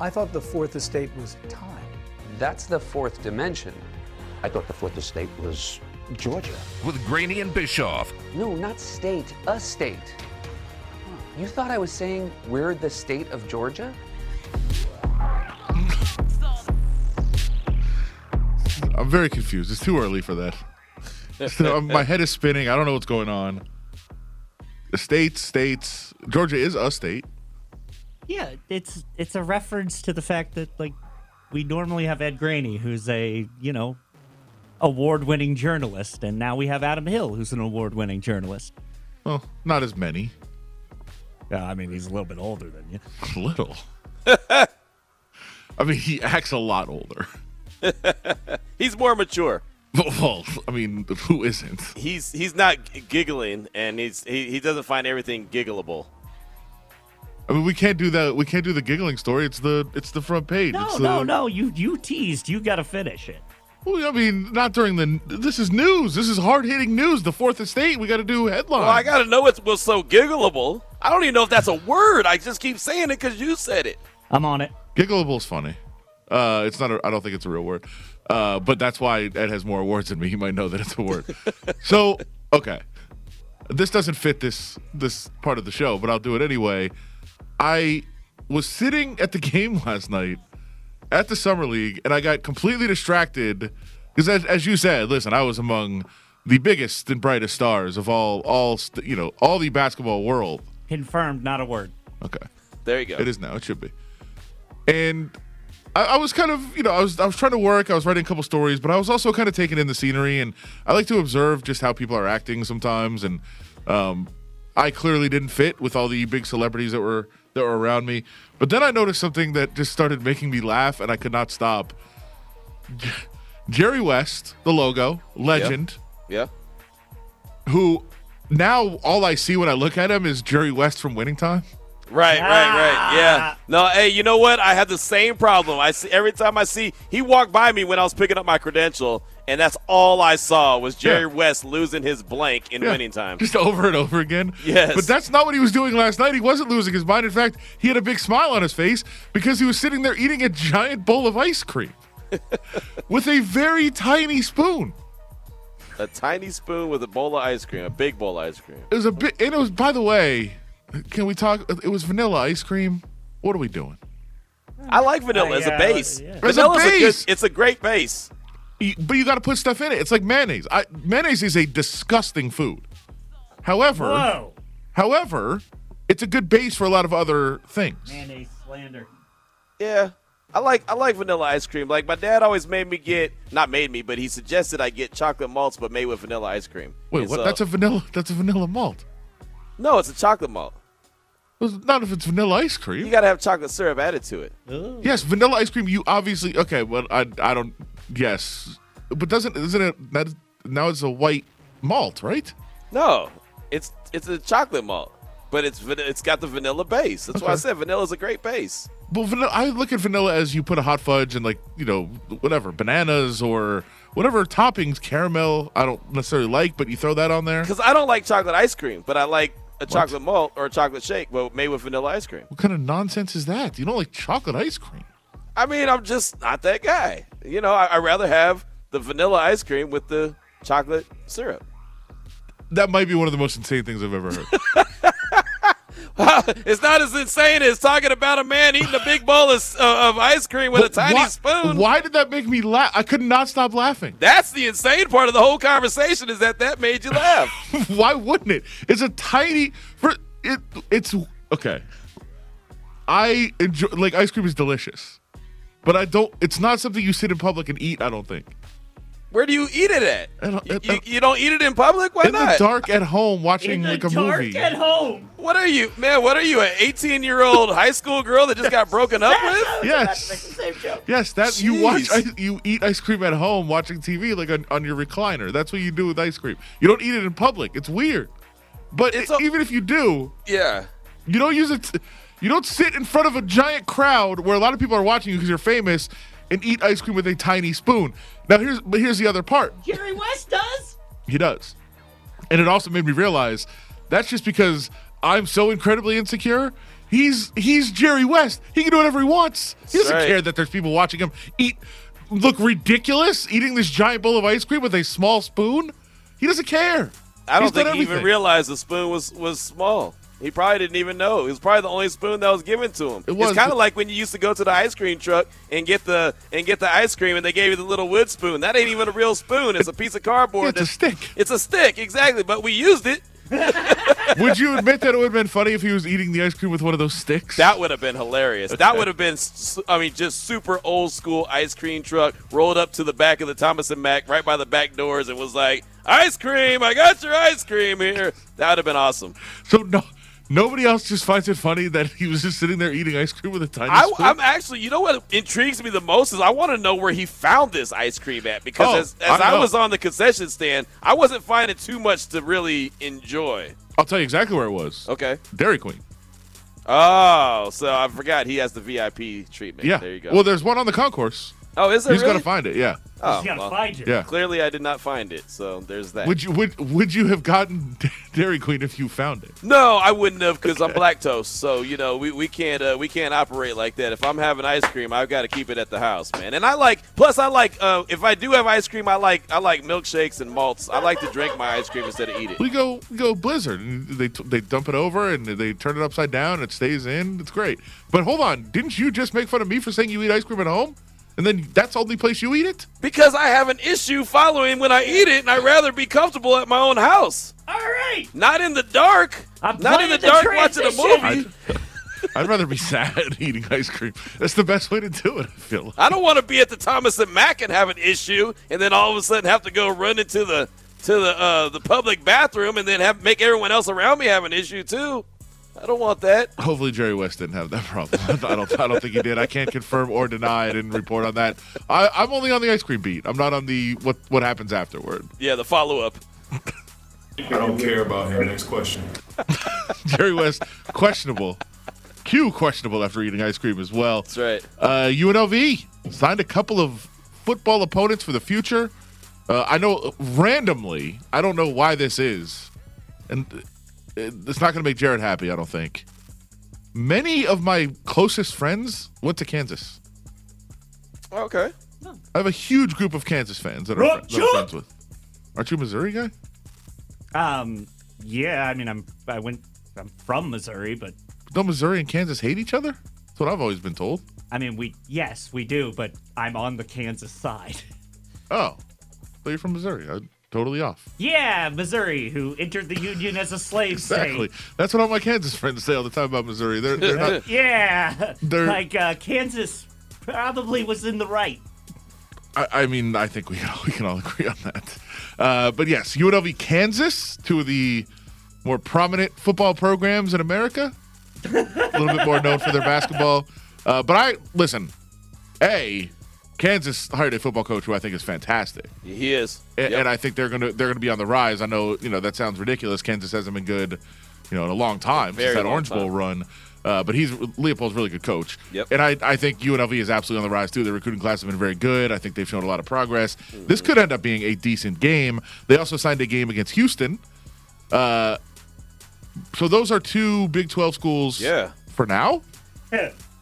I thought the fourth estate was time. That's the fourth dimension. I thought the fourth estate was Georgia. With Graney and Bischoff. No, not state, a state. You thought I was saying we're the state of Georgia? I'm very confused. It's too early for that. So, um, my head is spinning. I don't know what's going on. States, states. Georgia is a state. Yeah, it's it's a reference to the fact that like we normally have Ed Graney, who's a you know award-winning journalist, and now we have Adam Hill, who's an award-winning journalist. Well, not as many. Yeah, I mean he's a little bit older than you. A little. I mean, he acts a lot older. He's more mature. Well, I mean, who isn't? He's he's not g- giggling, and he's he, he doesn't find everything giggleable. I mean, we can't do that. We can't do the giggling story. It's the it's the front page. No, it's no, the, no. You you teased. You got to finish it. Well, I mean, not during the. This is news. This is hard hitting news. The fourth estate. We got to do headlines. Well, I got to know what's was so giggleable. I don't even know if that's a word. I just keep saying it because you said it. I'm on it. Giggleable's funny. Uh, it's not. A, I don't think it's a real word. Uh, but that's why Ed has more awards than me. He might know that it's a word. so okay, this doesn't fit this this part of the show, but I'll do it anyway. I was sitting at the game last night at the summer league, and I got completely distracted because, as, as you said, listen, I was among the biggest and brightest stars of all all st- you know all the basketball world. Confirmed, not a word. Okay. There you go. It is now. It should be. And I, I was kind of, you know, I was I was trying to work. I was writing a couple stories, but I was also kind of taking in the scenery, and I like to observe just how people are acting sometimes. And um, I clearly didn't fit with all the big celebrities that were that were around me. But then I noticed something that just started making me laugh, and I could not stop. Jerry West, the logo legend, Yeah. who now all I see when I look at him is Jerry West from Winning Time. Right, right, right. Ah. Yeah. No, hey, you know what? I had the same problem. I see every time I see he walked by me when I was picking up my credential, and that's all I saw was Jerry Yeah. West losing his blank in Yeah, winning time. Just over and over again. Yes. But that's not what he was doing last night. He wasn't losing his mind. In fact, he had a big smile on his face because he was sitting there eating a giant bowl of ice cream with a very tiny spoon. A tiny spoon with a bowl of ice cream, a big bowl of ice cream. It was a bit, and it was, by the way, can we talk? It was vanilla ice cream. What are we doing? I like vanilla Uh, as a base. yeah. As a Vanilla's a, good, it's a great base. You- But you got to put stuff in it. It's like mayonnaise. I, mayonnaise is a disgusting food. However, Whoa. however, it's a good base for a lot of other things. Mayonnaise slander. Yeah. I like I like vanilla ice cream. Like my dad always made me get not made me, but he suggested I get chocolate malts but made with vanilla ice cream. Wait, And what? so- That's a vanilla. That's a vanilla malt. No, it's a chocolate malt. Not if it's vanilla ice cream. You got to have chocolate syrup added to it. yes, vanilla ice cream. You obviously okay. Well, I I don't. Yes, but doesn't isn't it that now it's a white malt, right? No, it's it's a chocolate malt, but it's it's got the vanilla base. That's why I said vanilla is a great base. Well, vanilla, I look at vanilla as you put a hot fudge and like you know whatever bananas or whatever toppings, caramel. I don't necessarily like, but you throw that on there. Because I don't like chocolate ice cream, but I like a chocolate malt or a chocolate shake, but made with vanilla ice cream. What kind of nonsense is that? You don't like chocolate ice cream? I mean, I'm just not that guy. You know, I, I'd rather have the vanilla ice cream with the chocolate syrup. That might be one of the most insane things I've ever heard. it's not as insane as talking about a man eating a big bowl of, uh, of ice cream with a tiny why, spoon. Why did that make me laugh? I could not stop laughing. That's the insane part of the whole conversation is that that made you laugh. Why wouldn't it? It's a tiny. For it, it's okay. I enjoy like ice cream is delicious, but I don't. It's not something you sit in public and eat. I don't think. Where do you eat it at? At- You, at- you, you don't eat it in public? Why in not? the dark at home watching the like a dark movie. at home. What are you, man? What are you, an 18 year old high school girl that just got broken up with? Yes. Yes, that you watch Jeez. ice- you eat ice cream at home watching TV like on, on your recliner. That's what you do with ice cream. You don't eat it in public. It's weird. But It's a- even if you do, Yeah. you don't use it. You don't sit in front of a giant crowd where a lot of people are watching you because you're famous and eat ice cream with a tiny spoon. Now here's but here's the other part. Jerry West does. He does. And it also made me realize that's just because I'm so incredibly insecure. He's he's Jerry West. He can do whatever he wants. He doesn't right. care that there's people watching him eat look ridiculous eating this giant bowl of ice cream with a small spoon. He doesn't care. I don't He's think he even everything. realized the spoon was, was small. He probably didn't even know. It was probably the only spoon that was given to him. It was, kind of like when you used to go to the ice cream truck and get the and get the ice cream, and they gave you the little wood spoon. That ain't even a real spoon. It's a piece of cardboard. It's a stick. It's a stick, exactly. But we used it. Would you admit that it would have been funny if he was eating the ice cream with one of those sticks? That would have been hilarious. That would have been, I mean, just super old school ice cream truck rolled up to the back of the Thomas and Mack right by the back doors and was like, "Ice cream! I got your ice cream here." That would have been awesome. so no nobody else just finds it funny that he was just sitting there eating ice cream with a tiny I, spoon. I'm actually, you know what intrigues me the most is I want to know where he found this ice cream at because Oh, as, as I I, was on the concession stand, I wasn't finding too much to really enjoy. I'll tell you exactly where it was. Okay. Dairy Queen. Oh, so I forgot he has the VIP treatment. Yeah. There you go. Well, there's one on the concourse. oh, is there He's really? gonna find it. Yeah. Oh, He's gotta well, find you. Yeah. Clearly, I did not find it, so there's that. Would you would would you have gotten Dairy Queen if you found it? No, I wouldn't have because I'm lactose. So you know, we, we can't uh, we can't operate like that. If I'm having ice cream, I've got to keep it at the house, man. And I like. Plus, I like. Uh, if I do have ice cream, I like I like milkshakes and malts. I like to drink my ice cream instead of eat it. We go we go Blizzard. And they they dump it over and they turn it upside down. It stays in. It's great. But hold on, didn't you just make fun of me for saying you eat ice cream at home? And then that's the only place you eat it? Because I have an issue following when I eat it, and I'd rather be comfortable at my own house, All right. not in the dark. I'm not in the the dark watching a transition. movie. I'd rather be sad eating ice cream. That's the best way to do it. I feel. Like. I don't want to be at the Thomas and Mack and have an issue, and then all of a sudden have to go run into the to the uh, the public bathroom, and then have make everyone else around me have an issue too. I don't want that. Hopefully Jerry West didn't have that problem. I don't. I don't think he did. I can't confirm or deny. I didn't report on that. I, I'm only on the ice cream beat. I'm not on the what what happens afterward. Yeah, the follow up. I don't care about him. Next question. Jerry West questionable. Q questionable after eating ice cream as well. That's right. Uh, UNLV signed a couple of football opponents for the future. Uh, I know randomly. I don't know why this is, and it- it's not going to make Jared happy. I don't think. Many of my closest friends went to Kansas. Okay. I have a huge group of Kansas fans that, are, Rock that I'm friends with. Aren't you a Missouri guy? Um. Yeah. I mean, I'm. I went. I'm from Missouri, but Don't Missouri and Kansas hate each other? That's what I've always been told. I mean, we. Yes, we do. But I'm on the Kansas side. Oh, but you're from Missouri. I'm totally off. Yeah, Missouri, who entered the Union as a slave Exactly. state. That's what all my Kansas friends say all the time about Missouri. They're, they're not. Yeah. They're- like uh, Kansas probably was in the right. I, I mean, I think we can, we can all agree on that. Uh, but yes, UNLV Kansas, two of the more prominent football programs in America. a little bit more known for their basketball. Uh, but I listen. A Kansas hired a football coach who I think is fantastic, He is. and, Yep. and I think they're gonna they're gonna be on the rise. I know you know that sounds ridiculous. Kansas hasn't been good, you know, in a long time Very since that Orange time. Bowl run. Uh, but he's Leipold's really good coach, Yep. and I, I think UNLV is absolutely on the rise too. Their recruiting class has been very good. I think they've shown a lot of progress. Mm-hmm. This could end up being a decent game. They also signed a game against Houston. Uh, so those are two Big Twelve schools. Yeah. For now,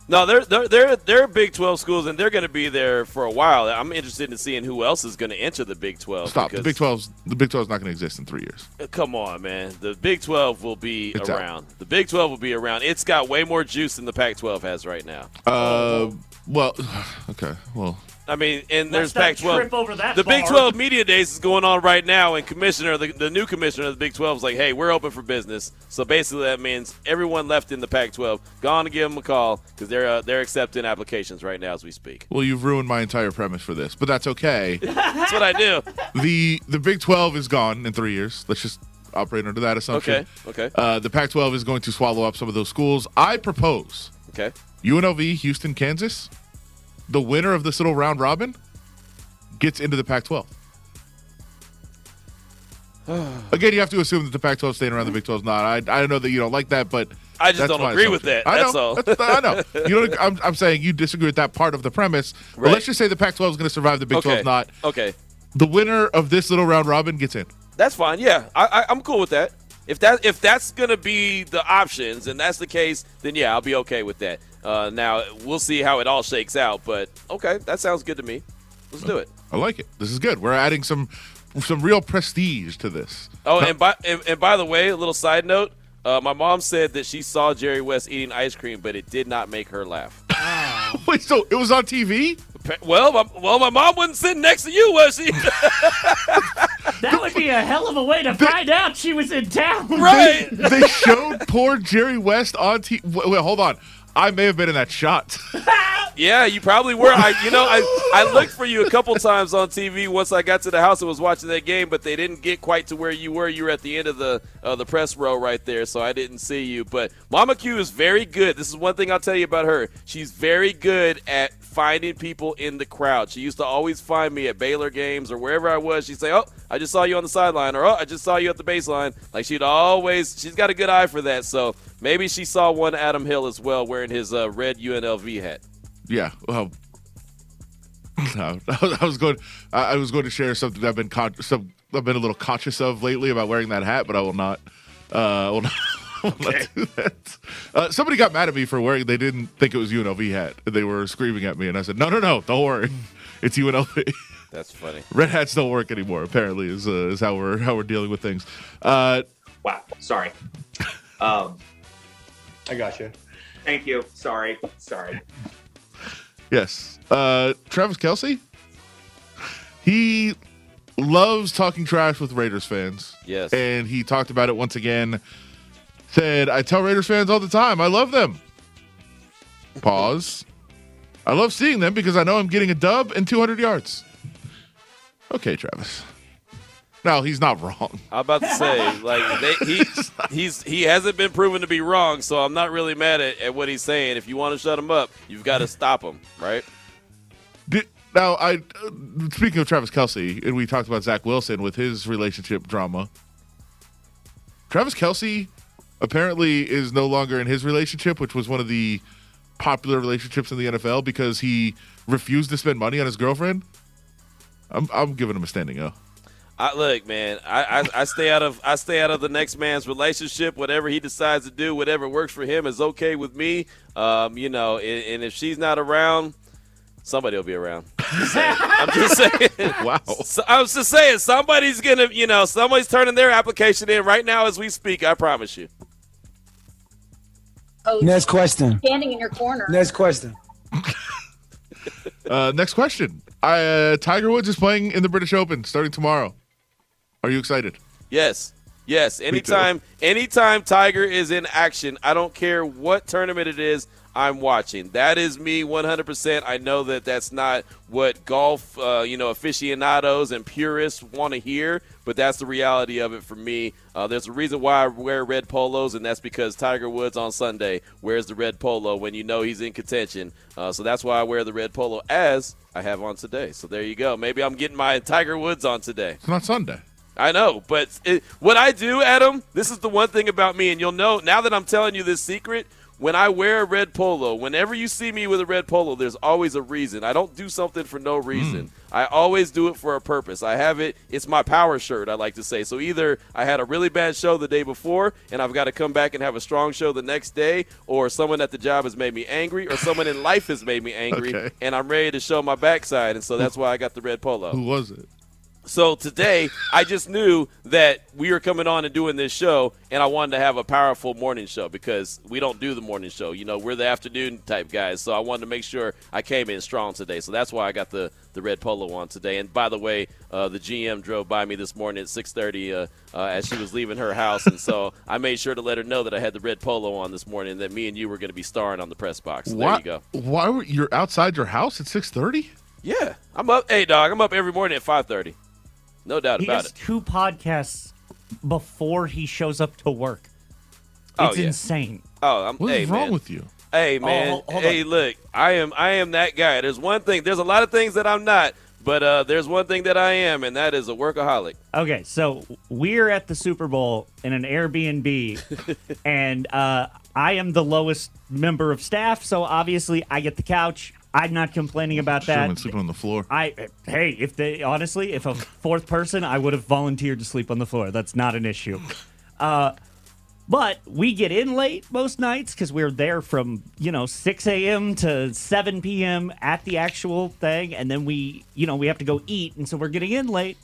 No, they're they're they're they're Big Twelve schools, and they're going to be there for a while. I'm interested in seeing who else is going to enter the Big Twelve. stop. The Big 12's the Big 12 is not going to exist in three years. Uh, Come on, man. The Big 12 will be It's out. around. The Big 12 will be around. It's got way more juice than the Pac 12 has right now. Uh, well, okay. Well, I mean, and there's Pac-12. trip over that the Big 12 media days is going on right now, and commissioner, the, the new commissioner of the Big 12 is like, "Hey, we're open for business." So basically, that means everyone left in the Pac-12 gone to give them a call because they're uh, they're accepting applications right now as we speak. Well, you've ruined my entire premise for this, but that's okay. That's what I do. the The Big 12 is gone in three years. Let's just operate under that assumption. Okay. Okay. Uh, the Pac 12 is going to swallow up some of those schools. I propose Okay. UNLV, Houston, Kansas, the winner of this little round robin gets into the Pac 12. Again, you have to assume that the Pac 12 staying around the Big 12 is not. I, I know that you don't like that, but. I just that's don't agree with that. I know. That's I know. You don't, I'm, I'm saying you disagree with that part of the premise. But let's just say the Pac 12 is going to survive, the Big 12 Okay. is not. Okay. The winner of this little round robin gets in. That's fine. Yeah, I, I, I'm cool with that. If that if that's gonna be the options and that's the case, then yeah, I'll be okay with that. Uh, now we'll see how it all shakes out, but okay, that sounds good to me. Let's do it. I like it. This is good. We're adding some some real prestige to this. Oh, and by and, and by the way, a little side note. Uh, my mom said that she saw Jerry West eating ice cream, but it did not make her laugh. Wait, so it was on TV? Well, my, well, my mom wasn't sitting next to you, was she? That would be a hell of a way to find out she was in town. right. They showed poor Jerry West on TV. Wait, wait, hold on. I may have been in that shot. Yeah, you probably were. I, you know, I, I looked for you a couple times on TV once I got to the house and was watching that game, but they didn't get quite to where you were. You were at the end of the uh, the press row right there, so I didn't see you. But Mama Q is very good. This is one thing I'll tell you about her. She's very good at finding people in the crowd. She used to always find me at Baylor games or wherever I was. She'd say, "Oh, I just saw you on the sideline," or "Oh, I just saw you at the baseline." Like she'd always, she's got a good eye for that. So maybe she saw one Adam Hill as well wearing his uh, red UNLV hat. yeah. Well, no, I was going. I I was going to share something I've been con- some I've been a little conscious of lately about wearing that hat, but I will not. Uh, I will not. I will not do that. Uh, somebody got mad at me for wearing. They didn't think it was UNLV hat. They were screaming at me, and I said, "No, no, no! Don't worry, it's UNLV." That's funny. Red hats don't work anymore. Apparently, is uh, is how we're how we're dealing with things. Uh, Wow. Sorry. Um, I got you. thank you. Sorry. Sorry. Yes. Uh, Travis Kelce. He loves talking trash with Raiders fans. Yes. And he talked about it once again. Said, I tell Raiders fans all the time, I love them. Pause. I love seeing them because I know I'm getting a dub and 200 yards. Okay, Travis. No, he's not wrong. I'm about to say, like they, he he's he hasn't been proven to be wrong, so I'm not really mad at, at what he's saying. If you want to shut him up, you've got to stop him, right? Did, now, I uh, speaking of Travis Kelce, and we talked about Zach Wilson with his relationship drama. Travis Kelce apparently is no longer in his relationship, which was one of the popular relationships in the NFL because he refused to spend money on his girlfriend. I'm, I'm giving him a standing O. I, look, man, I, I, I stay out of I stay out of the next man's relationship. Whatever he decides to do, whatever works for him is okay with me. Um, you know, and, and if she's not around, somebody will be around. Just. I'm just saying. Wow. So, I was just saying, somebody's gonna, you know, somebody's turning their application in right now as we speak. I promise you. Next question. Standing in your corner. Next question. Uh, next question. Uh, Tiger Woods is playing in the British Open starting tomorrow. Are you excited? Yes. Yes. Anytime anytime Tiger is in action, I don't care what tournament it is, I'm watching. That is me 100%. I know that that's not what golf, uh, you know, aficionados and purists want to hear, but that's the reality of it for me. Uh, there's a reason why I wear red polos, and that's because Tiger Woods on Sunday wears the red polo when you know he's in contention. Uh, so that's why I wear the red polo as I have on today. So there you go. Maybe I'm getting my Tiger Woods on today. It's not Sunday. I know, but it, what I do, Adam, this is the one thing about me, and you'll know now that I'm telling you this secret. When I wear a red polo, whenever you see me with a red polo, there's always a reason. I don't do something for no reason. Hmm. I always do it for a purpose. I have it, it's my power shirt, I like to say. So either I had a really bad show the day before and I've got to come back and have a strong show the next day, or someone at the job has made me angry, or someone in life has made me angry, Okay. and I'm ready to show my backside. And so that's why I got the red polo. Who was it? So today, I just knew that we were coming on and doing this show, and I wanted to have a powerful morning show because we don't do the morning show. You know, we're the afternoon type guys. So I wanted to make sure I came in strong today. So that's why I got the, the red polo on today. And by the way, uh, the GM drove by me this morning at 6:30 uh, uh, as she was leaving her house, and so I made sure to let her know that I had the red polo on this morning, and that me and you were going to be starring on the press box. So there why, you go. Why were you're outside your house at six thirty? Yeah, I'm up. Hey, dog, I'm up every morning at 5:30. No doubt He about does it. two podcasts before he shows up to work. Oh, It's yeah. insane. Oh, I'm. What is hey, wrong man. with you? Hey man, hold- hold hey on. look, I am I am that guy. There's one thing. There's a lot of things that I'm not, but uh, there's one thing that I am, and that is a workaholic. Okay, so we're at the Super Bowl in an Airbnb, and uh, I am the lowest member of staff, so obviously I get the couch. I'm not complaining about that. Sherman sleeping on the floor. I hey, if they honestly, if a fourth person, I would have volunteered to sleep on the floor. That's not an issue. Uh, but we get in late most nights because we're there from you know 6 a.m. to 7 p.m. at the actual thing, and then we you know we have to go eat, and so we're getting in late.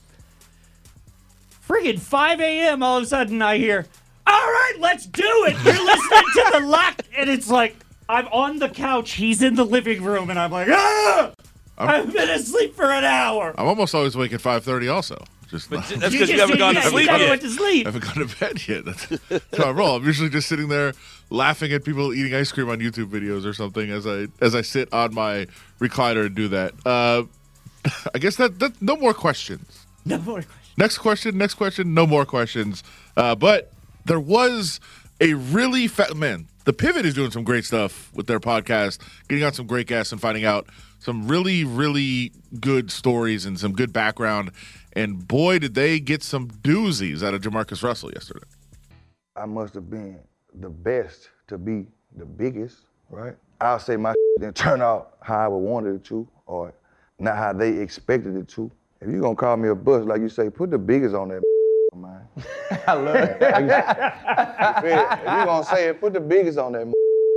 Friggin' 5 a.m. All of a sudden, I hear, "All right, let's do it." You're listening to the lock, and it's like I'm on the couch, he's in the living room, and I'm like, "Ah!" I've been asleep for an hour. I'm almost always awake at five thirty. Also, just not, That's because you, haven't gone to sleep yet. went to sleep. I haven't gone to bed yet. That's, that's how I roll. I'm usually just sitting there laughing at people eating ice cream on YouTube videos or something as I as I sit on my recliner and do that. Uh, I guess that, that no more questions. No more questions. Next question. Next question. No more questions. Uh, but there was a really fat man. The Pivot is doing some great stuff with their podcast, getting on some great guests and finding out some really, really good stories and some good background. And boy, did they get some doozies out of Jamarcus Russell yesterday. I must have been the best to be the biggest, right? I'll say my didn't turn out how I would wanted it to, or not how they expected it to. If you're gonna call me a bust, like you say, put the biggest on that man. I love it. if you're gonna say it, put the biggest on that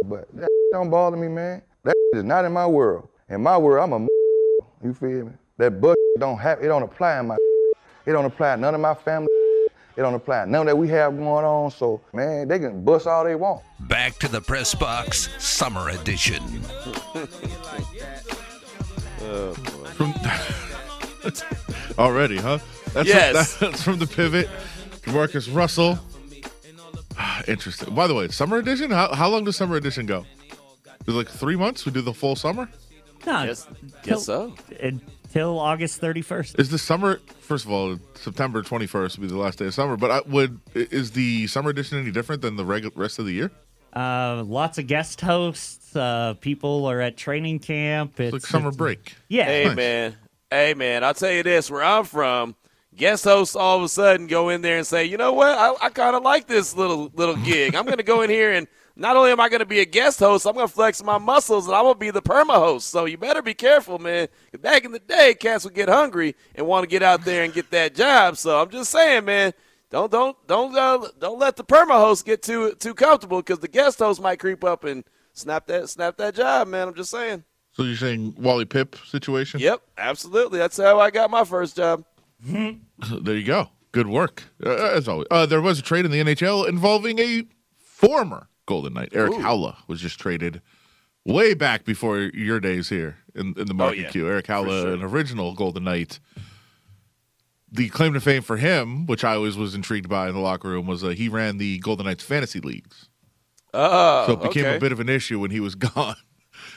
but that don't bother me, man. That is not in my world. In my world, I'm a you feel me? That butt don't have it don't apply in my it don't apply to none of my family. It don't apply to none that we have going on. So man, they can bust all they want. Back to the press box, summer edition. From already, huh? That's Yes. that's from the Pivot. Jamarcus Russell. Interesting. By the way, summer edition. How, how long does summer edition go? Is it like three months? We do the full summer. No, Yes, till- guess so. Until August 31st. Is the summer? First of all, September twenty first will be the last day of summer. But I would is the summer edition any different than the reg- rest of the year? Uh, lots of guest hosts. Uh, people are at training camp. It's, It's like summer it's- break. Yeah. Hey Nice. man, hey man, I'll tell you this: where I'm from, guest hosts all of a sudden go in there and say, you know what, I, I kind of like this little little gig. I'm going to go in here and not only am I going to be a guest host, I'm going to flex my muscles and I'm going to be the perma host. So you better be careful, man. Back in the day, cats would get hungry and want to get out there and get that job. So I'm just saying, man. Don't don't don't uh, don't let the perma host get too too comfortable because the guest host might creep up and snap that snap that job, man. I'm just saying. So you're saying Wally Pipp situation? Yep, absolutely. That's how I got my first job. There you go. Good work, uh, as always. Uh, there was a trade in the NHL involving a former Golden Knight. Erik Haula was just traded way back before your days here in, in the market Oh, yeah. queue. Erik Haula, sure. an original Golden Knight. The claim to fame for him, which I always was intrigued by in the locker room, was uh, he ran the Golden Knights fantasy leagues. Oh, So it became okay. a bit of an issue when he was gone.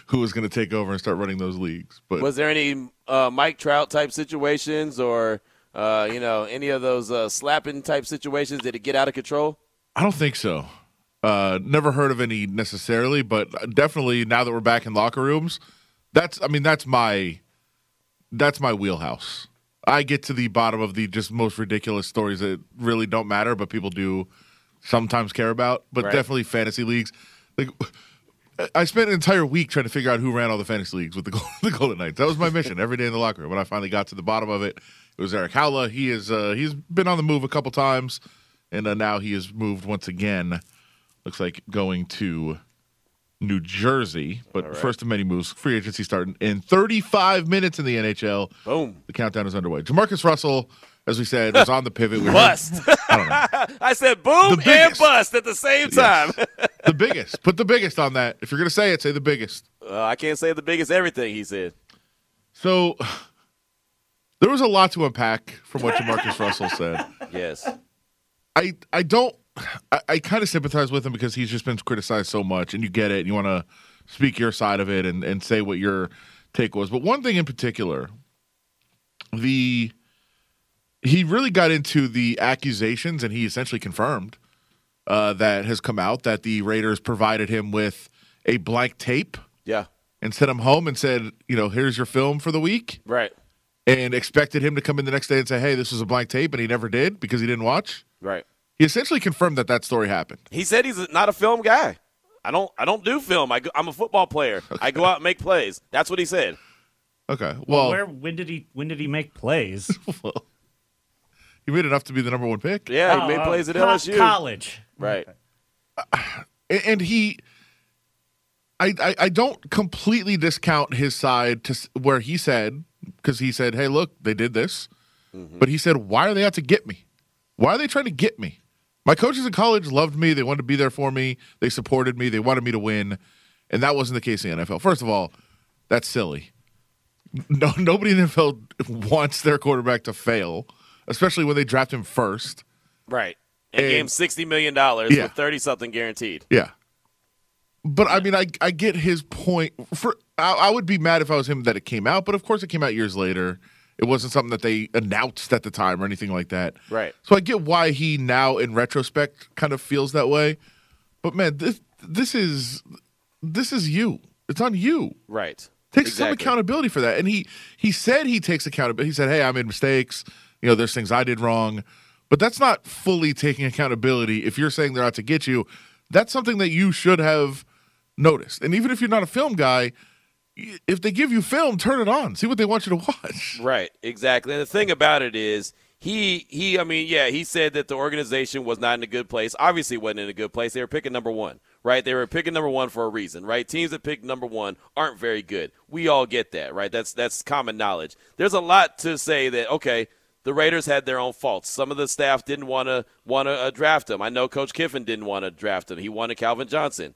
Who was going to take over and start running those leagues? But Was there any uh, Mike Trout type situations or uh, you know any of those uh, slapping type situations? Did it get out of control? I don't think so. Uh, never heard of any necessarily, but definitely now that we're back in locker rooms, that's I mean that's my that's my wheelhouse. I get to the bottom of the just most ridiculous stories that really don't matter, but people do sometimes care about. But Right. definitely fantasy leagues. Like I spent an entire week trying to figure out who ran all the fantasy leagues with the, the Golden Knights. That was my mission every day in the locker room. When I finally got to the bottom of it, it was Erik Haula. He is uh, he's been on the move a couple times, and uh, now he has moved once again. Looks like going to New Jersey. But first of many moves, free agency starting in 35 minutes in the NHL. Boom. The countdown is underway. Jamarcus Russell, as we said, it was on the pivot. We heard- Bust. I don't know. I said boom and bust at the same time. the biggest. Put the biggest on that. If you're going to say it, say the biggest. Uh, I can't say the biggest everything he said. So there was a lot to unpack from what Jamarcus Russell said. Yes. I I don't I, I kind of sympathize with him because he's just been criticized so much, and you get it, and you want to speak your side of it and and say what your take was. But one thing in particular, the he really got into the accusations, and he essentially confirmed uh, that has come out that the Raiders provided him with a blank tape Yeah. and sent him home and said, you know, here's your film for the week Right. and expected him to come in the next day and say, "Hey, this was a blank tape," and he never did because he didn't watch. Right. He essentially confirmed that that story happened. He said he's not a film guy. I don't. I don't do film. I go, I'm a football player. I go out and make plays. That's what he said. Okay, Well, well, where when did he when did he make plays? he made enough to be the number one pick. Yeah, Oh, he made oh, plays at co- LSU. college. Right. and, and he, I, I, I don't completely discount his side to where he said because he said, "Hey, look, they did this," mm-hmm. but he said, "Why are they out to get me? Why are they trying to get me? My coaches in college loved me. They wanted to be there for me. They supported me. They wanted me to win, and that wasn't the case in the NFL. First of all, that's silly. No, nobody in the NFL wants their quarterback to fail, especially when they draft him first. Right. And, And- gave him sixty million dollars Yeah. with thirty something guaranteed. Yeah. But I mean, I I get his point. For I, I would be mad if I was him that it came out, but of course it came out years later. It wasn't something that they announced at the time or anything like that. Right. So I get why he now, in retrospect, kind of feels that way. But man, this this is this is you. It's on you. Right. Take some accountability for that. And he he said he takes accountability. He said, "Hey, I made mistakes. You know, there's things I did wrong." But that's not fully taking accountability. If you're saying they're out to get you, that's something that you should have noticed. And even if you're not a film guy, if they give you film, turn it on. See what they want you to watch. Right, exactly. And the thing about it is, he he. I mean, yeah, he said that the organization was not in a good place. Obviously, wasn't in a good place. They were picking number one, right? They were picking number one for a reason, right? Teams that pick number one aren't very good. We all get that, right? That's that's common knowledge. There's a lot to say that okay. The Raiders had their own faults. Some of the staff didn't want to want to uh, draft him. I know Coach Kiffin didn't want to draft him. He wanted Calvin Johnson.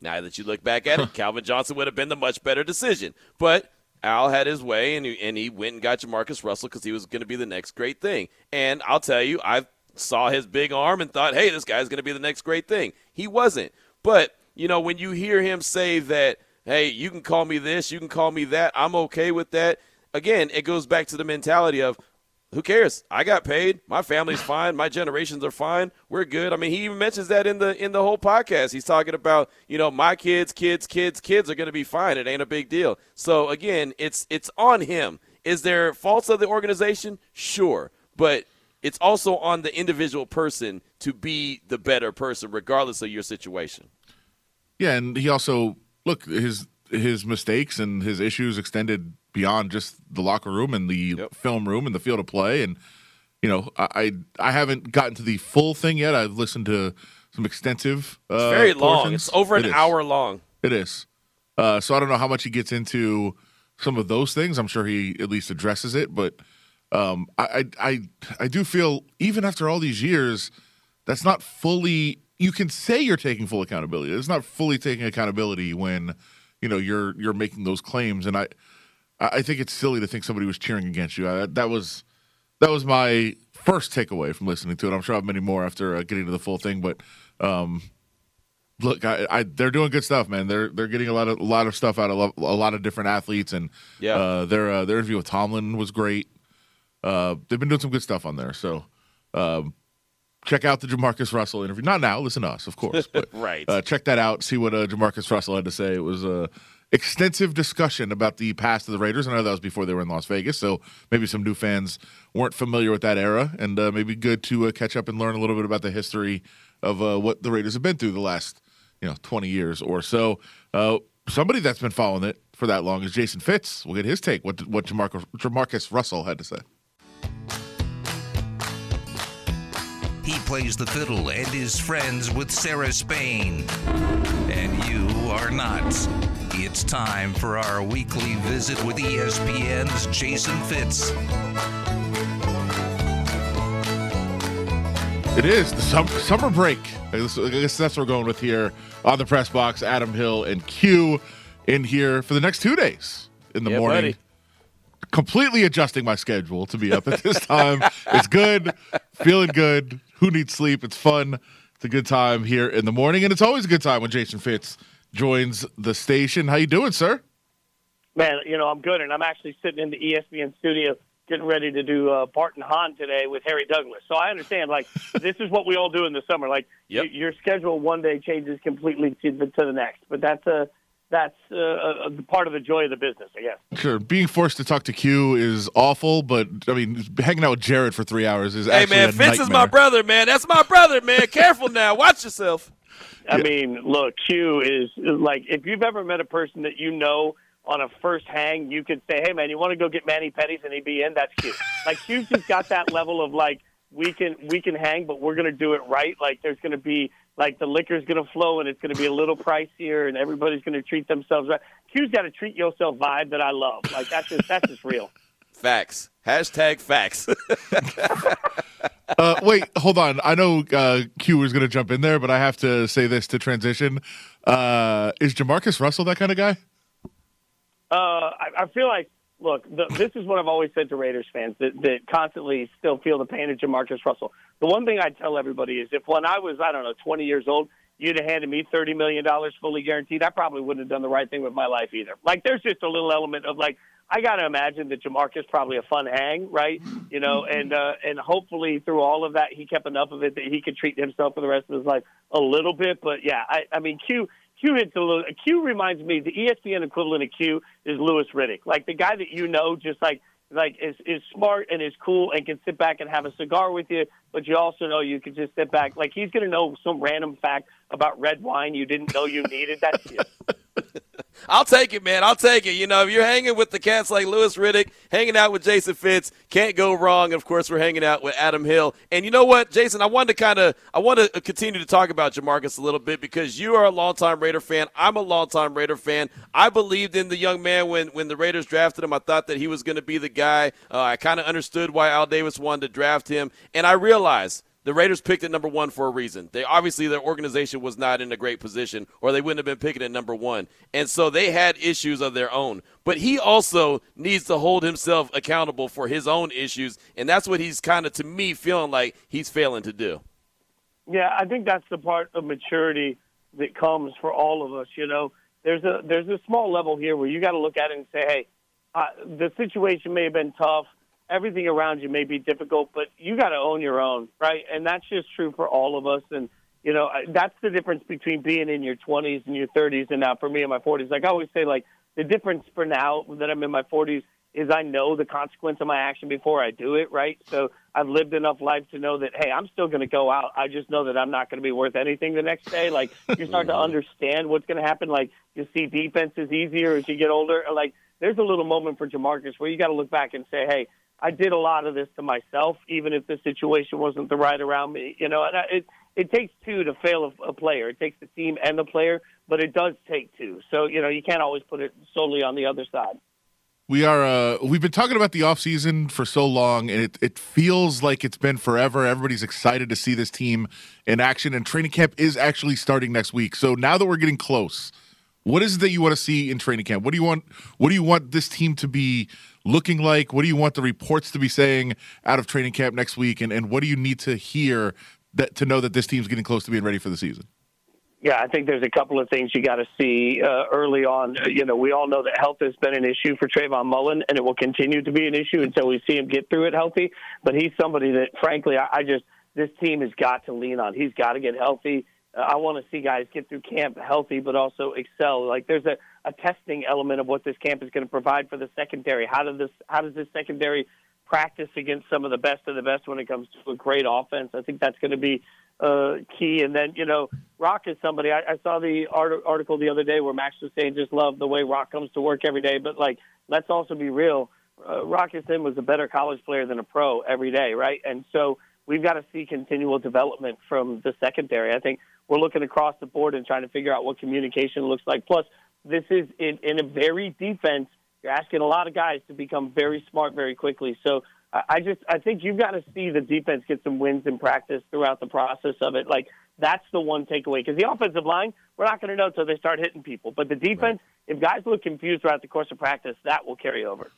Now that you look back at it, Calvin Johnson would have been the much better decision. But Al had his way, and he, and he went and got Jamarcus Russell because he was going to be the next great thing. And I'll tell you, I saw his big arm and thought, hey, this guy's going to be the next great thing. He wasn't. But, you know, when you hear him say that, hey, you can call me this, you can call me that, I'm okay with that. Again, it goes back to the mentality of, who cares? I got paid. My family's fine. My generations are fine. We're good. I mean, he even mentions that in the in the whole podcast. He's talking about, you know, my kids, kids, kids, kids are going to be fine. It ain't a big deal. So again, it's it's on him. Is there faults of the organization? Sure, but it's also on the individual person to be the better person, regardless of your situation. Yeah, and he also look his his mistakes and his issues extended beyond just the locker room and the film room and the field of play. And you know, I I, I haven't gotten to the full thing yet. I've listened to some extensive. Uh, It's very long. portions. It's over an It hour long. It is. Uh, so I don't know how much he gets into some of those things. I'm sure he at least addresses it, but um, I, I I I do feel even after all these years, that's not fully. You can say you're taking full accountability. It's not fully taking accountability when you know you're you're making those claims. And I I I think it's silly to think somebody was cheering against you. I, that was that was my first takeaway from listening to it. I'm sure I have many more after uh, getting to the full thing, but um, look, I, I they're doing good stuff, man. They're they're getting a lot of a lot of stuff out of a lot of different athletes, and Yeah. uh, their uh, their interview with Tomlin was great. Uh, they've been doing some good stuff on there, so um, check out the Jamarcus Russell interview. Not now, listen to us, of course, but Right. uh, check that out. See what uh, Jamarcus Russell had to say. It was a extensive discussion about the past of the Raiders. I know that was before they were in Las Vegas, so maybe some new fans weren't familiar with that era, and uh, maybe good to uh, catch up and learn a little bit about the history of uh, what the Raiders have been through the last you know 20 years or so. Uh, somebody that's been following it for that long is Jason Fitz. We'll get his take. What what Jamarcus, Jamarcus Russell had to say. He plays the fiddle and is friends with Sarah Spain. And you are not. It's time for our weekly visit with ESPN's Jason Fitz. It is the sum- summer break. I guess I guess that's what we're going with here on the press box. Adam Hill and Q in here for the next two days in the Yeah, morning. buddy. Completely adjusting my schedule to be up at this time. it's good, feeling good. Who needs sleep? It's fun. It's a good time here in the morning, and it's always a good time when Jason Fitz joins the station. How you doing, sir? Man, you know, I'm good, and I'm actually sitting in the ESPN studio getting ready to do uh, Bart and Hahn today with Harry Douglas. So I understand, like, this is what we all do in the summer. Like, Yep. y- your schedule one day changes completely to the, to the next. But that's a that's uh, a, a part of the joy of the business, I guess. Sure. Being forced to talk to Q is awful, but I mean, hanging out with Jared for three hours is actually Hey actually man, a Fitz is my brother, man. That's my brother, man. Careful now. Watch yourself. I mean, look, Q is like if you've ever met a person that you know on a first hang, you could say, "Hey, man, you want to go get Manny Petties and he'd be in?" That's Q. Like Q's just got that level of like we can we can hang, but we're gonna do it right. Like there's gonna be like the liquor's gonna flow and it's gonna be a little pricier and everybody's gonna treat themselves right. Q's got a treat yourself vibe that I love. Like that's just that's just real. Facts. Hashtag facts. uh, wait, hold on. I know uh, Q was going to jump in there, but I have to say this to transition. Uh, is Jamarcus Russell that kind of guy? Uh, I, I feel like, look, the, this is what I've always said to Raiders fans that, that constantly still feel the pain of Jamarcus Russell. The one thing I tell everybody is if when I was, I don't know, 20 years old, you'd have handed me $30 million fully guaranteed, I probably wouldn't have done the right thing with my life either. Like, there's just a little element of like, I got to imagine that Jamarcus probably a fun hang, right? You know, and uh, and hopefully through all of that, he kept enough of it that he could treat himself for the rest of his life a little bit. But yeah, I, I mean, Q Q hits a little. Q reminds me the ESPN equivalent of Q is Louis Riddick, like the guy that you know, just like like is is smart and is cool and can sit back and have a cigar with you, but you also know you can just sit back. Like he's going to know some random fact about red wine you didn't know you needed. That's Q. I'll take it, man. I'll take it. You know, if you're hanging with the cats like Louis Riddick, hanging out with Jason Fitz, can't go wrong. Of course, we're hanging out with Adam Hill. And you know what, Jason? I wanted to kind of, I want to continue to talk about Jamarcus a little bit because you are a longtime Raider fan. I'm a longtime Raider fan. I believed in the young man when when the Raiders drafted him. I thought that he was going to be the guy. Uh, I kind of understood why Al Davis wanted to draft him, and I realized the Raiders picked at number one for a reason. They obviously their organization was not in a great position, or they wouldn't have been picking at number one, and so they had issues of their own. But he also needs to hold himself accountable for his own issues, and that's what he's kind of to me feeling like he's failing to do. Yeah, I think that's the part of maturity that comes for all of us. You know, there's a there's a small level here where you got to look at it and say, hey, uh, the situation may have been tough, everything around you may be difficult, but you got to own your own, right? And that's just true for all of us. And you know, that's the difference between being in your 20s and your 30s, and now for me in my 40s. Like I always say, like the difference for now that I'm in my 40s is I know the consequence of my action before I do it, right? So I've lived enough life to know that, hey, I'm still going to go out. I just know that I'm not going to be worth anything the next day. Like you start to understand what's going to happen. Like you see defenses easier as you get older. Like there's a little moment for Jamarcus where you got to look back and say, hey, I did a lot of this to myself, even if the situation wasn't the right around me. You know, and I, it it takes two to fail a, a player. It takes the team and the player, but it does take two. So you know, you can't always put it solely on the other side. We are. Uh, we've been talking about the offseason for so long, and it, it feels like it's been forever. Everybody's excited to see this team in action, and training camp is actually starting next week. So now that we're getting close, what is it that you want to see in training camp? What do you want? What do you want this team to be looking like? What do you want the reports to be saying out of training camp next week? And and what do you need to hear that to know that this team's getting close to being ready for the season? Yeah, I think there's a couple of things you got to see uh, early on. You know, we all know that health has been an issue for Trayvon Mullen, and it will continue to be an issue until we see him get through it healthy. But he's somebody that, frankly, I, I just this team has got to lean on. He's got to get healthy. I want to see guys get through camp healthy, but also excel. Like there's a, a testing element of what this camp is going to provide for the secondary. How does this How does this secondary practice against some of the best of the best when it comes to a great offense? I think that's going to be uh, key. And then, you know, Rock is somebody. I, I saw the art- article the other day where Max was saying just love the way Rock comes to work every day. But like, let's also be real. Uh, Rock Sin was a better college player than a pro every day, right? And so we've got to see continual development from the secondary. I think we're looking across the board and trying to figure out what communication looks like. Plus, this is in, in a very defense. You're asking a lot of guys to become very smart very quickly. So I, just I think you've got to see the defense get some wins in practice throughout the process of it. Like that's the one takeaway because the offensive line we're not going to know until they start hitting people. But the defense, if guys look confused throughout the course of practice, that will carry over.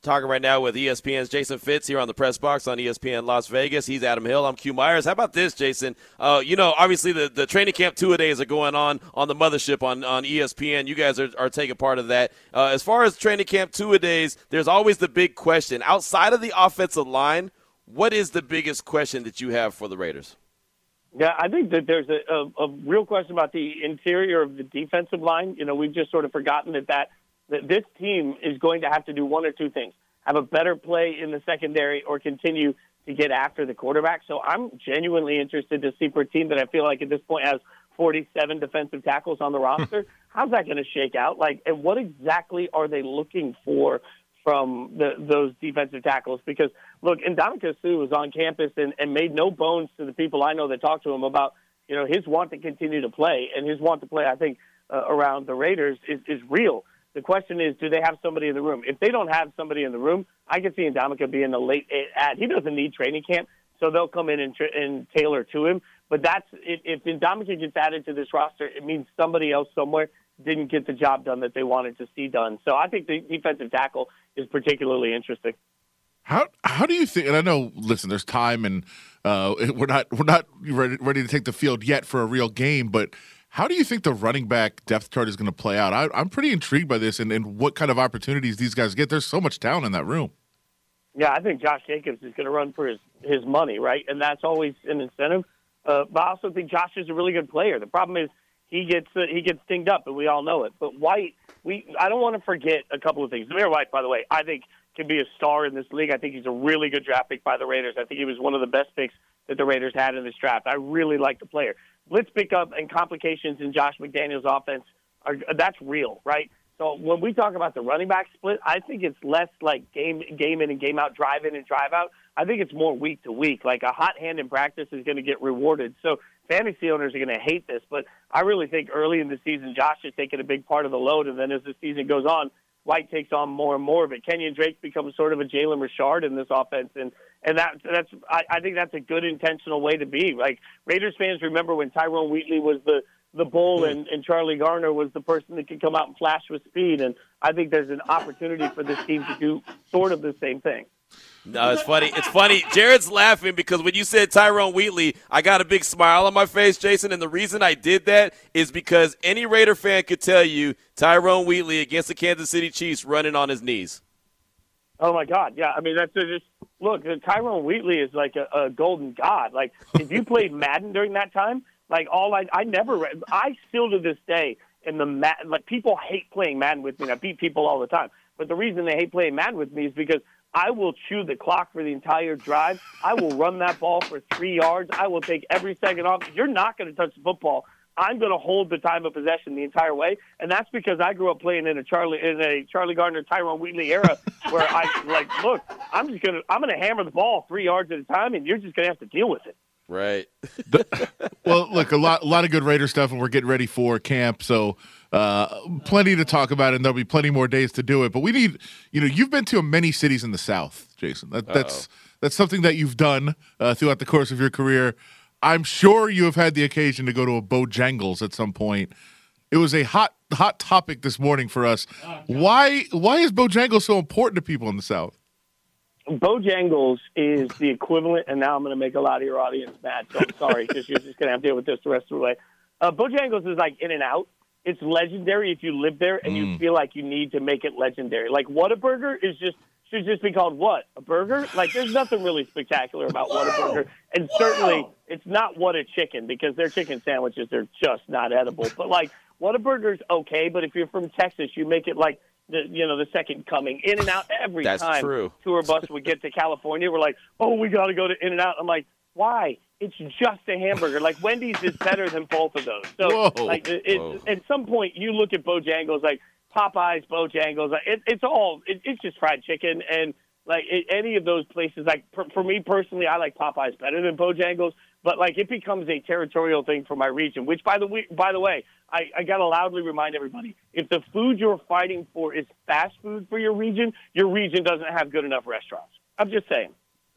Talking right now with ESPN's Jason Fitz here on the press box on ESPN Las Vegas. He's Adam Hill. I'm Q Myers. How about this, Jason? Uh, you know, obviously the, the training camp two days are going on on the mothership on, on ESPN. You guys are, are taking part of that. Uh, as far as training camp two days, there's always the big question. Outside of the offensive line, what is the biggest question that you have for the Raiders? Yeah, I think that there's a, a, a real question about the interior of the defensive line. You know, we've just sort of forgotten that, that that this team is going to have to do one or two things: have a better play in the secondary, or continue to get after the quarterback. So I'm genuinely interested to see for a team that I feel like at this point has 47 defensive tackles on the roster. How's that going to shake out? Like, and what exactly are they looking for from the, those defensive tackles? Because look, Ndamukong Suh was on campus and, and made no bones to the people I know that talked to him about you know his want to continue to play and his want to play. I think uh, around the Raiders is, is real. The question is, do they have somebody in the room? If they don't have somebody in the room, I can see Ndamukong being a late ad. He doesn't need training camp, so they'll come in and, tra- and tailor to him. But that's if, if gets added to this roster, it means somebody else somewhere didn't get the job done that they wanted to see done. So I think the defensive tackle is particularly interesting. How how do you think? And I know, listen, there's time, and uh, we're not we're not ready, ready to take the field yet for a real game. But how do you think the running back depth chart is going to play out? I, I'm pretty intrigued by this, and, and what kind of opportunities these guys get. There's so much talent in that room. Yeah, I think Josh Jacobs is going to run for his his money, right? And that's always an incentive. Uh, but I also think Josh is a really good player. The problem is he gets uh, he gets dinged up, and we all know it. But White, we I don't want to forget a couple of things. Zamir White, by the way, I think can be a star in this league. I think he's a really good draft pick by the Raiders. I think he was one of the best picks that the Raiders had in this draft. I really like the player. Blitz pickup and complications in Josh McDaniels' offense are that's real, right? So when we talk about the running back split, I think it's less like game game in and game out, drive in and drive out. I think it's more week to week. Like a hot hand in practice is going to get rewarded. So fantasy owners are going to hate this, but I really think early in the season, Josh is taking a big part of the load, and then as the season goes on, White takes on more and more of it. Kenyan Drake becomes sort of a Jalen Richard in this offense, and and that that's I, I think that's a good intentional way to be. Like Raiders fans remember when Tyrone Wheatley was the the bull hmm. and, and Charlie Garner was the person that could come out and flash with speed, and I think there's an opportunity for this team to do sort of the same thing. No, it's funny. It's funny. Jared's laughing because when you said Tyrone Wheatley, I got a big smile on my face, Jason. And the reason I did that is because any Raider fan could tell you Tyrone Wheatley against the Kansas City Chiefs running on his knees. Oh my God! Yeah, I mean that's just look. Tyrone Wheatley is like a, a golden god. Like if you played Madden during that time, like all I I never read. I still to this day in the Madden like people hate playing Madden with me. And I beat people all the time, but the reason they hate playing Madden with me is because I will chew the clock for the entire drive. I will run that ball for three yards. I will take every second off. You're not going to touch the football. I'm going to hold the time of possession the entire way, and that's because I grew up playing in a Charlie in a Charlie Garner, Tyrone Wheatley era, where I like, look, I'm just gonna I'm gonna hammer the ball three yards at a time, and you're just gonna have to deal with it. Right. well, look, a lot, a lot of good Raider stuff, and we're getting ready for camp, so uh, plenty to talk about, and there'll be plenty more days to do it. But we need, you know, you've been to many cities in the South, Jason. That, that's that's something that you've done uh, throughout the course of your career. I'm sure you have had the occasion to go to a Bojangles at some point. It was a hot hot topic this morning for us. why why is Bojangles so important to people in the South? Bojangles is the equivalent, and now I'm going to make a lot of your audience mad. So I'm sorry, because you're just going to have to deal with this the rest of the way. Uh, Bojangles is like In-N-Out. It's legendary if you live there and you feel like you need to make it legendary. Like Whataburger is just should just be called what a burger. Like there's nothing really spectacular about Whataburger, and certainly it's not what a chicken because their chicken sandwiches are just not edible. But like what a Whataburger's okay, but if you're from Texas, you make it like the you know the second coming. In and out every That's time true. tour bus would get to California, we're like, oh, we got to go to In-N-Out. I'm like, why? It's just a hamburger. Like Wendy's is better than both of those. So Whoa. like it, it, Whoa. at some point, you look at Bojangles like Popeyes, Bojangles. It, it's all it, it's just fried chicken, and like it, any of those places. Like for, for me personally, I like Popeyes better than Bojangles. But like it becomes a territorial thing for my region. Which, by the way, by the way, I, I got to loudly remind everybody: if the food you're fighting for is fast food for your region, your region doesn't have good enough restaurants. I'm just saying.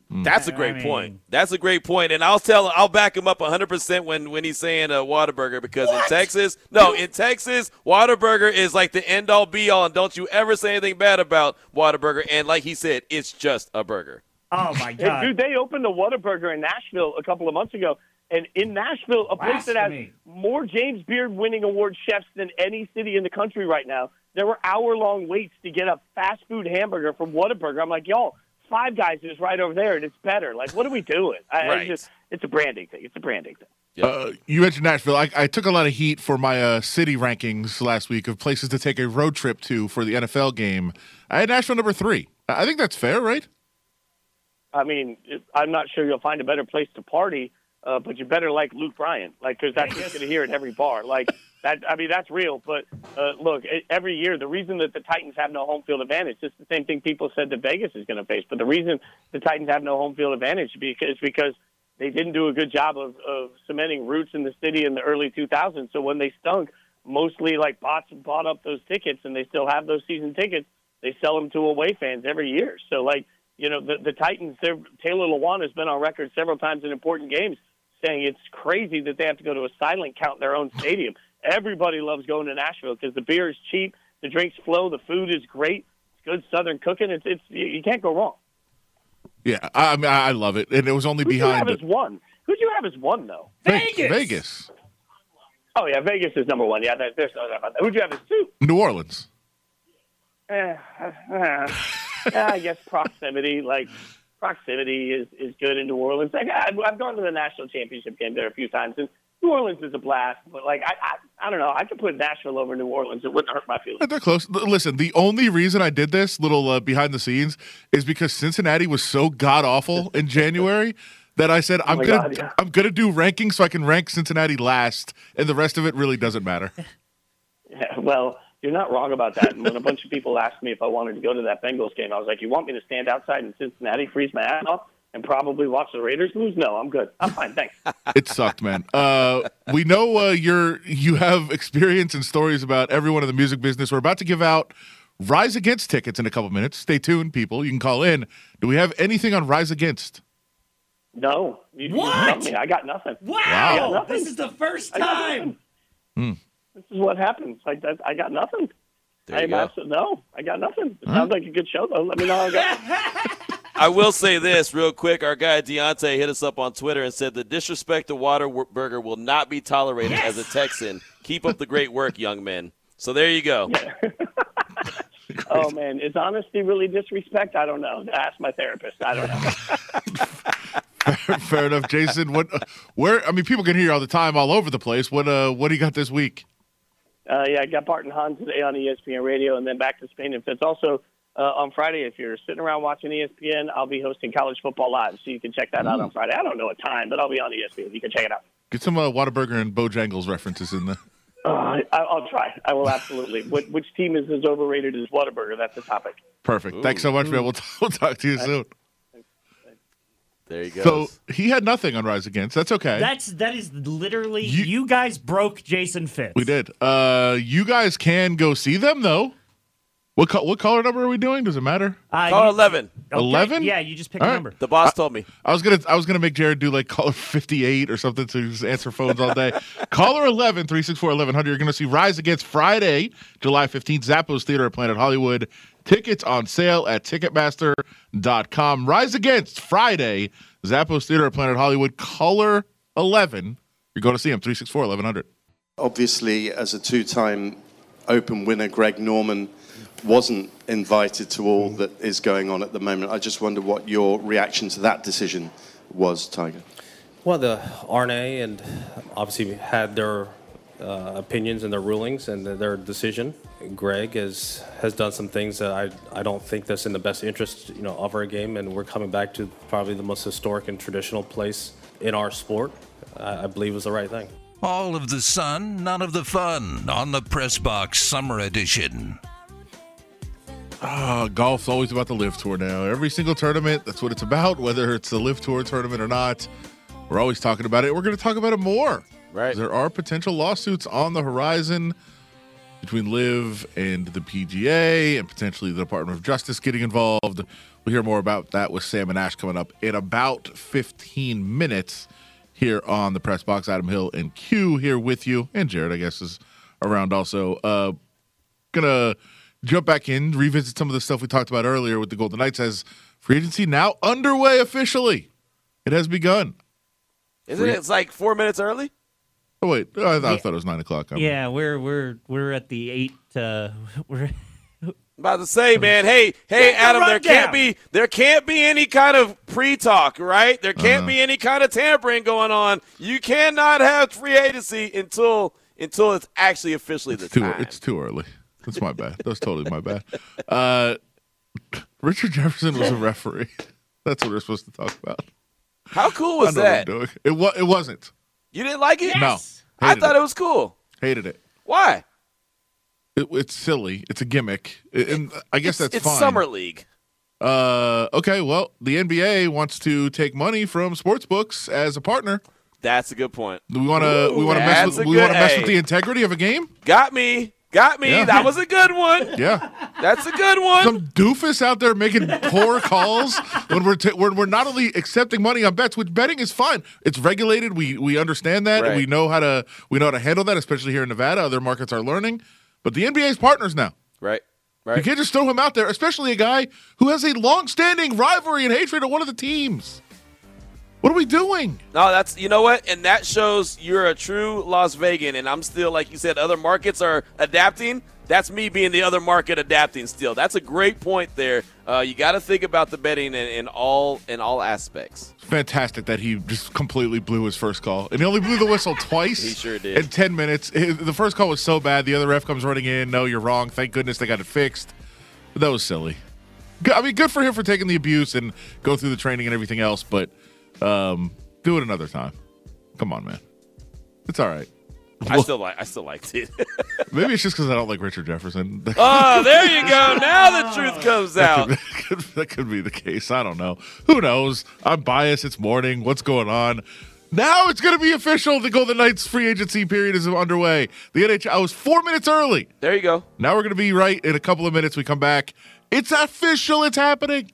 That's a great point. That's a great point, and I'll tell, I'll back him up 100 percent when when he's saying uh, Whataburger because in Texas, no, in Texas, Whataburger is like the end all be all, and don't you ever say anything bad about Whataburger. And like he said, it's just a burger. Oh my Hey, dude, they opened a Whataburger in Nashville a couple of months ago. And in Nashville, a place that has Blasphemy. more James Beard winning award chefs than any city in the country right now, there were hour long waits to get a fast food hamburger from Whataburger. I'm like, y'all, Five Guys is right over there and it's better. Like, what are we doing? I, I Right. just, it's a branding thing. It's a branding thing. Uh, you mentioned Nashville. I, I took a lot of heat for my uh, city rankings last week of places to take a road trip to for the NFL game. I had Nashville number three. I I think that's fair, right? I mean, I'm not sure you'll find a better place to party, uh, but you better like Luke Bryan, like because that's what you're going to hear at every bar. Like that, I mean, that's real. But uh, look, every year the reason that the Titans have no home field advantage is the same thing people said that Vegas is going to face. But the reason the Titans have no home field advantage is because they didn't do a good job of, of cementing roots in the city in the early 2000s. So when they stunk, mostly like bots bought up those tickets, and they still have those season tickets. They sell them to away fans every year. So like you know, the, the Titans, Taylor Lewan has been on record several times in important games saying it's crazy that they have to go to a silent count in their own stadium. Everybody loves going to Nashville because the beer is cheap, the drinks flow, the food is great, it's good Southern cooking. It's it's you you can't go wrong. Yeah, I, I mean, I I love it, and it was only behind. Who do you have behind as one? Who do you have as one though? Vegas. Vegas, Oh yeah, Vegas is number one. Yeah, there's no doubt about that. Who do you have as two? New Orleans. Eh, uh, uh, yeah, I guess proximity, like proximity, is is good in New Orleans. Like I've, I've gone to the national championship game there a few times, and New Orleans is a blast. But like I, I, I don't know. I could put Nashville over New Orleans. It wouldn't hurt my feelings. They're close. L- Listen, the only reason I did this little uh, behind the scenes is because Cincinnati was so god awful in January that I said I'm gonna God, yeah. I'm gonna do rankings so I can rank Cincinnati last, and the rest of it really doesn't matter. Yeah, well, you're not wrong about that. And when a bunch of people asked me if I wanted to go to that Bengals game, I was like, "You want me to stand outside in Cincinnati, freeze my ass off, and probably watch the Raiders lose? No, I'm good. I'm fine. Thanks." It sucked, man. Uh, we know uh, you're you have experience and stories about everyone in the music business. We're about to give out Rise Against tickets in a couple minutes. Stay tuned, people. You can call in. Do we have anything on Rise Against? No, you, you What? stumped me. I got nothing. Wow, got nothing. this is the first time. nothing. Hmm. This is what happens. Like that, I got nothing. There you I'm go. abso- no, I got nothing. It sounds like a good show though. Let me know how it goes. I will say this real quick. Our guy Deontay hit us up on Twitter and said the disrespect to Whataburger will not be tolerated as a Texan. Keep up the great work, young men. So there you go. oh man, is honesty really disrespect? I don't know. Ask my therapist. I don't know. Fair enough, Jason. What? Where? I mean, people can hear you all the time, all over the place. What? Uh, what do you got this week? Uh, yeah, I got Bart and Hahn today on ESPN Radio, and then back to Spain. If it's also uh, on Friday, if you're sitting around watching ESPN, I'll be hosting College Football Live, so you can check that out on Friday. I don't know a time, but I'll be on ESPN. You can check it out. Get some uh, Whataburger and Bojangles references in there. Uh, I, I'll try. I will absolutely. What, which team is as overrated as Whataburger? That's the topic. Perfect. Thanks so much, man. We'll, we'll talk to you soon. There you go. So he had nothing on Rise Against. That's okay. That's that is literally you, guys broke Jason Fitz. we did. Uh, you guys can go see them though. What co- what color number are we doing? Does it matter? Uh, Call you- 11. Okay, 11? Yeah, you just pick All a right. number. The boss told me. I was gonna I was gonna make Jared do like caller 58 or something to just answer phones all day. caller 11 364 1100. You're gonna see Rise Against Friday, July 15th, Zappos Theater at Planet Hollywood. Tickets on sale at Ticketmaster.com. Rise Against Friday, Zappos Theater at Planet Hollywood. Caller 11. You're going to see him 364 1100. Obviously, as a two time Open winner, Greg Norman wasn't invited to all that is going on at the moment. I just wonder what your reaction to that decision was, Tiger. Well, the R&A and obviously had their uh, opinions and their rulings and their decision. Greg has has done some things that I I don't think that's in the best interest you know of our game, and we're coming back to probably the most historic and traditional place in our sport. I, I believe was the right thing. All of the sun, none of the fun on the Press Box Summer Edition. Uh, golf's always about the LIV tour now. Every single tournament, that's what it's about, whether it's the LIV tour tournament or not. We're always talking about it. We're going to talk about it more. Right. There are potential lawsuits on the horizon between LIV and the PGA and potentially the Department of Justice getting involved. We'll hear more about that with Sam and Ash coming up in about 15 minutes here on the press box. Adam Hill and Q here with you. And Jared, I guess, is around also. Uh, gonna jump back in, revisit some of the stuff we talked about earlier with the Golden Knights as free agency now underway officially. It has begun. Isn't it? It's like four minutes early. Oh wait, I, I thought it was nine o'clock. I'm- Yeah, we're we're we're at the eight. Uh, we're About to say, man, hey, hey, Get the Adam, there can't be there can't be any kind of pre-talk, right? There can't Uh-huh. be any kind of tampering going on. You cannot have free agency until until it's actually officially the It's too, time. it's too early. That's my bad. That was totally my bad. Uh, Richard Jefferson was a referee. That's what we're supposed to talk about. How cool I was know what I'm that? doing. It was. It wasn't. You didn't like it? No. I thought it was cool. Hated it. Why? it. It's silly. It's a gimmick, and I guess that's it's fine. summer league. Uh, okay. Well, the NBA wants to take money from sports books as a partner. That's a good point. Do we want to? We want to mess that's with. a We want to mess with the integrity of a game. Got me. Got me. Yeah. That was a good one. Yeah. That's a good one. Some doofus out there making poor calls when we're, t- when we're not only accepting money on bets, which betting is fine. It's regulated. We we understand that. Right. We know how to we know how to handle that, especially here in Nevada. Other markets are learning, but the NBA's partners now. Right. Right. You can't just throw him out there, especially a guy who has a long-standing rivalry and hatred of one of the teams. What are we doing? No, that's you know what, and that shows you're a true Las Vegan, and I'm still like you said, other markets are adapting. That's me being the other market adapting. Still, that's a great point there. Uh, you got to think about the betting in, in all in all aspects. Fantastic that he just completely blew his first call, and he only blew the whistle twice. He sure did. In ten minutes, the first call was so bad. The other ref comes running in. No, you're wrong. Thank goodness they got it fixed. But that was silly. I mean, good for him for taking the abuse and go through the training and everything else. But um, do it another time. Come on, man. It's all right. I still like I still liked it. Maybe it's just because I don't like Richard Jefferson. oh, there you go. Now the truth comes That out. could, that, could, that could be the case. I don't know. Who knows? I'm biased. It's morning. What's going on? Now it's going to be official. The Golden Knights free agency period is underway. The NHL I was four minutes early. There you go. Now we're going to be right in a couple of minutes. We come back. It's official. It's happening.